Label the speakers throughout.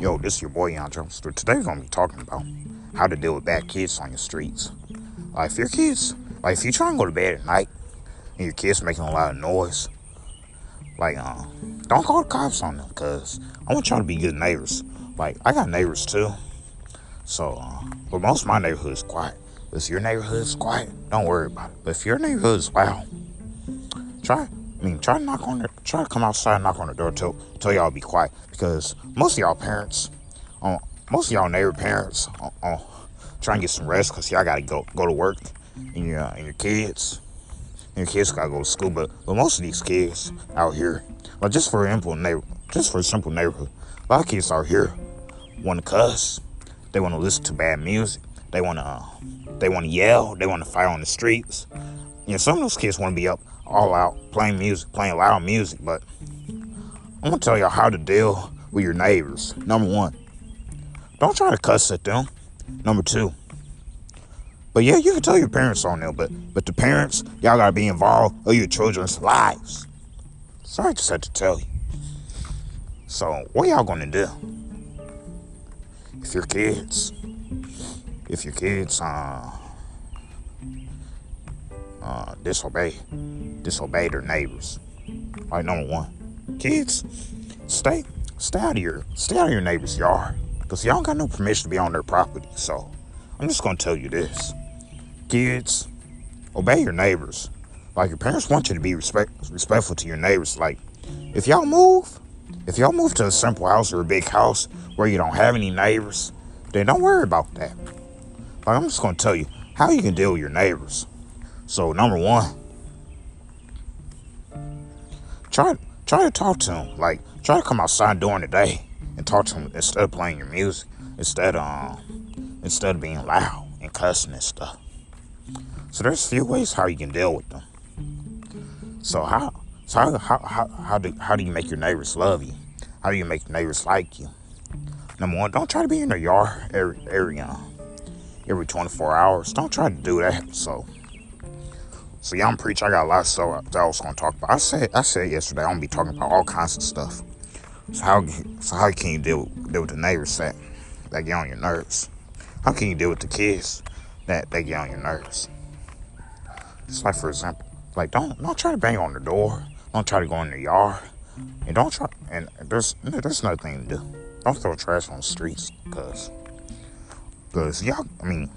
Speaker 1: Yo, this is your boy Jumpster. Today we're gonna be talking about how to deal with bad kids on your streets. Like if your kids, like if you try and go to bed at night and your kids making a lot of noise, like uh, don't call the cops on them, cause I want y'all to be good neighbors. Like I got neighbors too, so uh, but most of my neighborhood is quiet. If your neighborhood is quiet, don't worry about it. But if your neighborhood is loud, try I mean, try to knock on the, try to come outside and knock on the door tell tell y'all be quiet. Because most of y'all parents, um, most of y'all neighbor parents, uh, uh, try and get some rest because y'all gotta go go to work. And your and your kids, and your kids gotta go to school. But but most of these kids out here, like just for simple neighbor, just for a simple neighborhood, a lot of kids out here want to cuss, they want to listen to bad music, they want to uh, they want to yell, they want to fight on the streets. You know, some of those kids want to be up all out playing music, playing loud music, but I'm gonna tell y'all how to deal with your neighbors. Number one, don't try to cuss at them. Number two, but yeah, you can tell your parents on there, but but the parents, y'all gotta be involved of your children's lives. Sorry, I just had to tell you. So what y'all gonna do? If your kids, if your kids, uh, uh, disobey, disobey their neighbors. Like number one, kids, stay, stay out of your, stay out of your neighbor's yard, cause y'all got no permission to be on their property. So, I'm just gonna tell you this, kids, obey your neighbors. Like your parents want you to be respect, respectful to your neighbors. Like, if y'all move, if y'all move to a simple house or a big house where you don't have any neighbors, then don't worry about that. Like, I'm just gonna tell you how you can deal with your neighbors. So number one, try try to talk to him. Like try to come outside during the day and talk to him instead of playing your music. Instead of um, instead of being loud and cussing and stuff. So there's a few ways how you can deal with them. So how so how how how, how do how do you make your neighbors love you? How do you make neighbors like you? Number one, don't try to be in their yard every every um, every 24 hours. Don't try to do that. So so y'all preach. I got a lot of stuff that I was gonna talk about. I said I said yesterday I'm gonna be talking about all kinds of stuff. So how so how can you deal deal with the neighbors that that get on your nerves? How can you deal with the kids that that get on your nerves? Just like for example, like don't don't try to bang on the door. Don't try to go in the yard. And don't try and there's there's another thing to do. Don't throw trash on the streets because because y'all I mean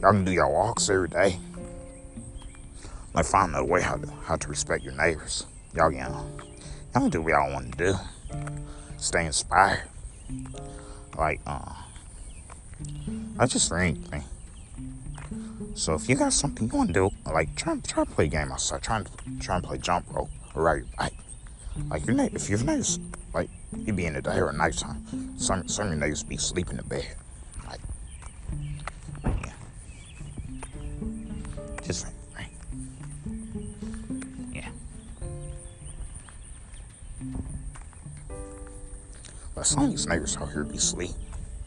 Speaker 1: y'all can do y'all walks every day like find a way how to how to respect your neighbors. Y'all can y'all can do what y'all want to do. Stay inspired. Like uh not just anything. So if you got something you want to do, like try try to play a game outside, try to try and play jump rope or ride your bike. Like your neighbor, if your neighbors like you be in the day or nighttime, some some of your neighbors be sleeping in bed. But some of these neighbors out here be sleep.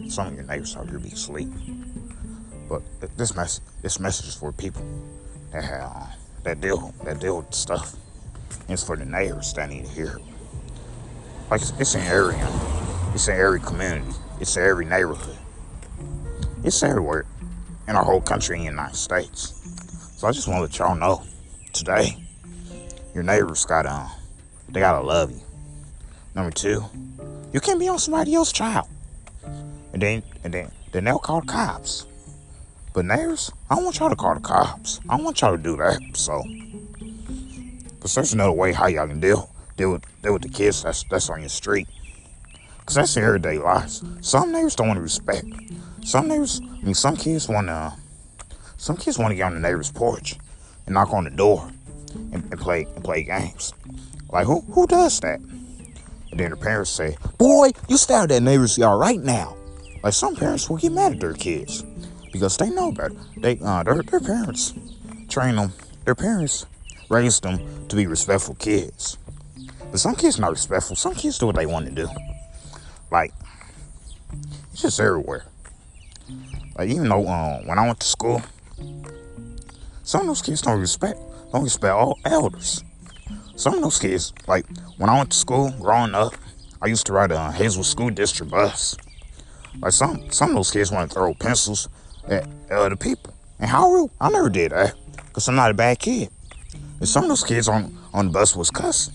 Speaker 1: Some of your neighbors out here be sleep. But this mess, this message is for people that have uh, that deal that deal with stuff. It's for the neighbors that need to hear. Like it's, it's in every um, it's in every community. It's in every neighborhood. It's everywhere in our whole country in the United States. So I just want to let y'all know today, your neighbors gotta they gotta love you. Number two, you can't be on somebody else's child. And then and then then they'll call the cops. But neighbors, I don't want y'all to call the cops. I don't want y'all to do that. So Cause there's another way how y'all can deal deal with deal with the kids that's that's on your street. Cause that's everyday lives. Some neighbors don't want to respect. Some neighbors I mean some kids wanna some kids want to get on the neighbor's porch and knock on the door and, and play and play games. Like who who does that? And then the parents say, Boy, you stay out of that neighbor's yard right now. Like some parents will get mad at their kids because they know better. They uh, their, their parents train them. Their parents raised them to be respectful kids. But some kids not respectful. Some kids do what they want to do. Like it's just everywhere. Like even though um, when I went to school, some of those kids don't respect don't respect all elders some of those kids, like when I went to school growing up, I used to ride a Hazel School District bus. Like some some of those kids want to throw pencils at uh, other people. And how real? I never did that. Cause I'm not a bad kid. And some of those kids on, on the bus was cussing.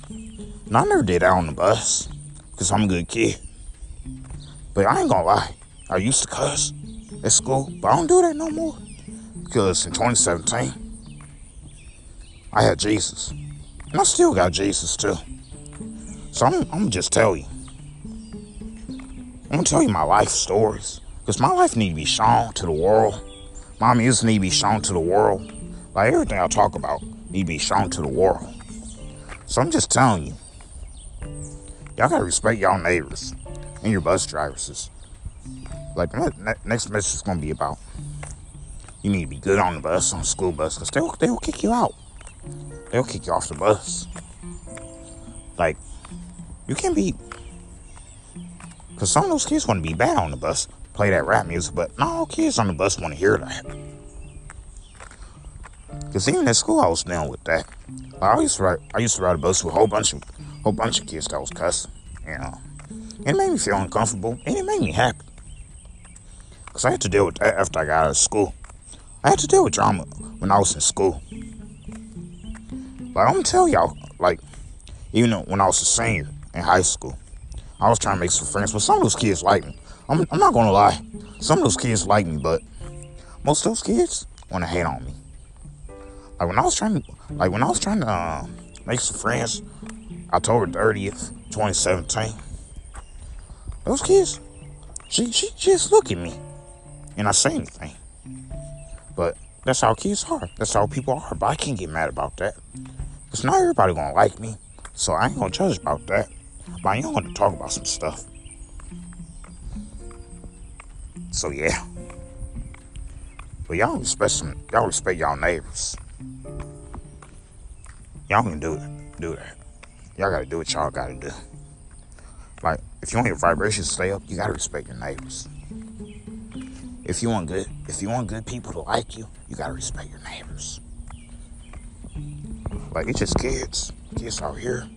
Speaker 1: And I never did that on the bus. Cause I'm a good kid. But I ain't gonna lie. I used to cuss at school, but I don't do that no more. Because in 2017, I had Jesus. I still got Jesus too. So I'm, I'm gonna just tell you. I'm gonna tell you my life stories. Because my life need to be shown to the world. My music need to be shown to the world. Like everything I talk about need to be shown to the world. So I'm just telling you. Y'all gotta respect y'all neighbors and your bus drivers. Like next message is gonna be about you need to be good on the bus, on the school bus, because they'll, they'll kick you out. They'll kick you off the bus. Like, you can't be. Because some of those kids want to be bad on the bus, play that rap music, but not all kids on the bus want to hear that. Because even at school, I was down with that. I used to ride, I used to ride a bus with a whole bunch of, whole bunch of kids that was cussing. You know, it made me feel uncomfortable, and it made me happy. Because I had to deal with that after I got out of school. I had to deal with drama when I was in school. But I'm tell y'all, like, even when I was a senior in high school, I was trying to make some friends, but some of those kids like me. I'm, I'm not gonna lie. Some of those kids like me, but most of those kids want to hate on me. Like when I was trying to, like when I was trying to uh, make some friends, October 30th, 2017. Those kids, she she just look at me, and I say anything. But that's how kids are. That's how people are. But I can't get mad about that. Because not everybody gonna like me. So I ain't gonna judge about that. But I am gonna talk about some stuff. So yeah. But y'all respect some y'all respect y'all neighbors. Y'all can do. Do that. Y'all gotta do what y'all gotta do. Like, if you want your vibrations to stay up, you gotta respect your neighbors. If you want good, if you want good people to like you, you gotta respect your neighbors. Like it's just kids, kids out here.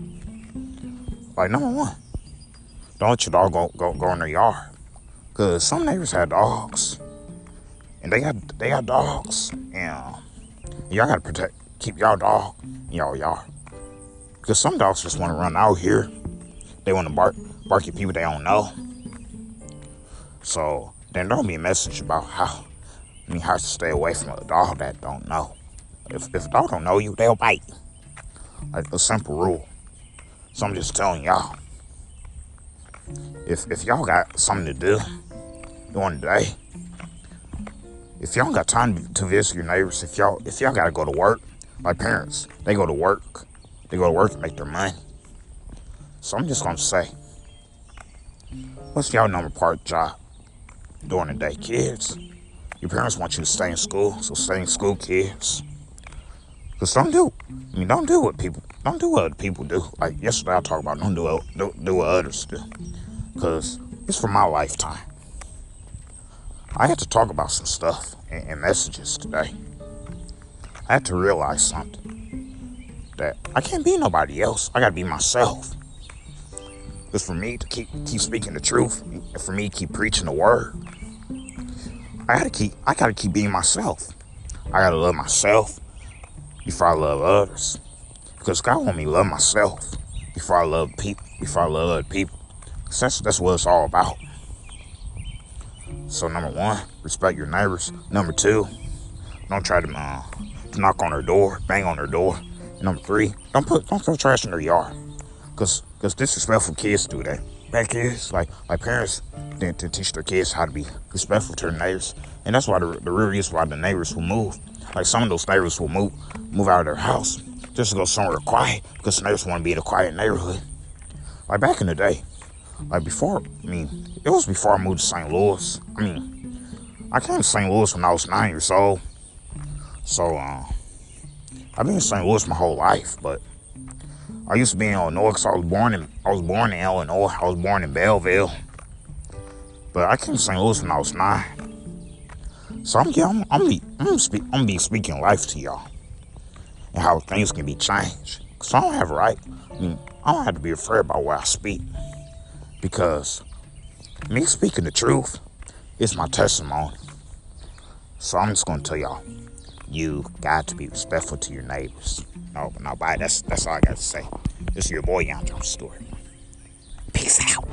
Speaker 1: Like number one, don't let your dog go go, go in their yard, cause some neighbors have dogs, and they got they got dogs, and um, y'all gotta protect, keep y'all dog y'all yard, cause some dogs just want to run out here. They want to bark bark at people they don't know. So then there'll be a message about how I mean how to stay away from a dog that don't know. If if dog don't know you, they'll bite. Like a simple rule. So I'm just telling y'all. If if y'all got something to do during the day, if y'all got time to visit your neighbors, if y'all if y'all gotta go to work, my parents, they go to work. They go to work to make their money. So I'm just gonna say, what's y'all number part job? During the day. Kids, your parents want you to stay in school, so stay in school, kids. Cause don't do, I mean, don't do what people, don't do what other people do. Like yesterday, I talked about don't do what, do, do what others do. Cause it's for my lifetime. I had to talk about some stuff and messages today. I had to realize something that I can't be nobody else. I gotta be myself. It's for me to keep keep speaking the truth, and for me to keep preaching the word. I gotta keep I gotta keep being myself. I gotta love myself before I love others. Because God want me to love myself before I love people, before I love other people. That's that's what it's all about. So number one, respect your neighbors. Number two, don't try to, uh, knock on their door, bang on their door. Number three, don't put don't throw trash in their yard. Cause cause disrespectful kids do that. Bad kids, like my parents to teach their kids how to be respectful to their neighbors. And that's why the, the real reason why the neighbors will move. Like some of those neighbors will move move out of their house just to go somewhere quiet because the neighbors want to be in a quiet neighborhood. Like back in the day, like before, I mean, it was before I moved to St. Louis. I mean, I came to St. Louis when I was nine years old. So, uh, I've been in St. Louis my whole life, but I used to be in Illinois because I was born in I was born in Illinois. I was born in Belleville. But I came to St. Louis when I was nine. So I'm, yeah, I'm, I'm, be, I'm, speak, I'm be speaking life to y'all and how things can be changed. Cause I don't have a right. I mean, I don't have to be afraid about what I speak because me speaking the truth is my testimony. So I'm just gonna tell y'all, you got to be respectful to your neighbors. No, no, bye. That's that's all I got to say. This is your boy John Stewart. Peace out.